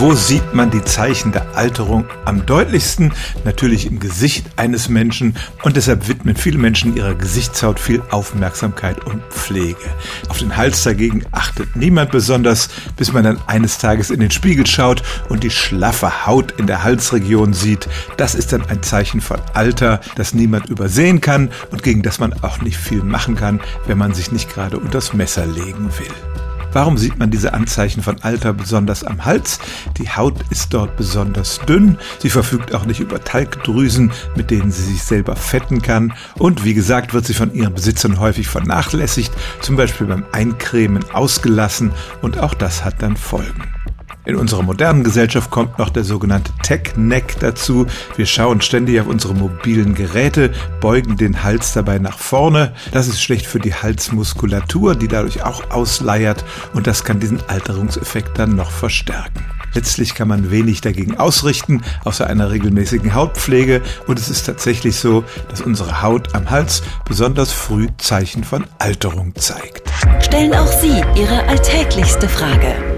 Wo sieht man die Zeichen der Alterung am deutlichsten? Natürlich im Gesicht eines Menschen und deshalb widmen viele Menschen ihrer Gesichtshaut viel Aufmerksamkeit und Pflege. Auf den Hals dagegen achtet niemand besonders, bis man dann eines Tages in den Spiegel schaut und die schlaffe Haut in der Halsregion sieht. Das ist dann ein Zeichen von Alter, das niemand übersehen kann und gegen das man auch nicht viel machen kann, wenn man sich nicht gerade unters Messer legen will. Warum sieht man diese Anzeichen von Alter besonders am Hals? Die Haut ist dort besonders dünn, sie verfügt auch nicht über Talgdrüsen, mit denen sie sich selber fetten kann und wie gesagt wird sie von ihren Besitzern häufig vernachlässigt, zum Beispiel beim Eincremen ausgelassen und auch das hat dann Folgen. In unserer modernen Gesellschaft kommt noch der sogenannte Tech-Neck dazu. Wir schauen ständig auf unsere mobilen Geräte, beugen den Hals dabei nach vorne. Das ist schlecht für die Halsmuskulatur, die dadurch auch ausleiert und das kann diesen Alterungseffekt dann noch verstärken. Letztlich kann man wenig dagegen ausrichten, außer einer regelmäßigen Hautpflege. Und es ist tatsächlich so, dass unsere Haut am Hals besonders früh Zeichen von Alterung zeigt. Stellen auch Sie Ihre alltäglichste Frage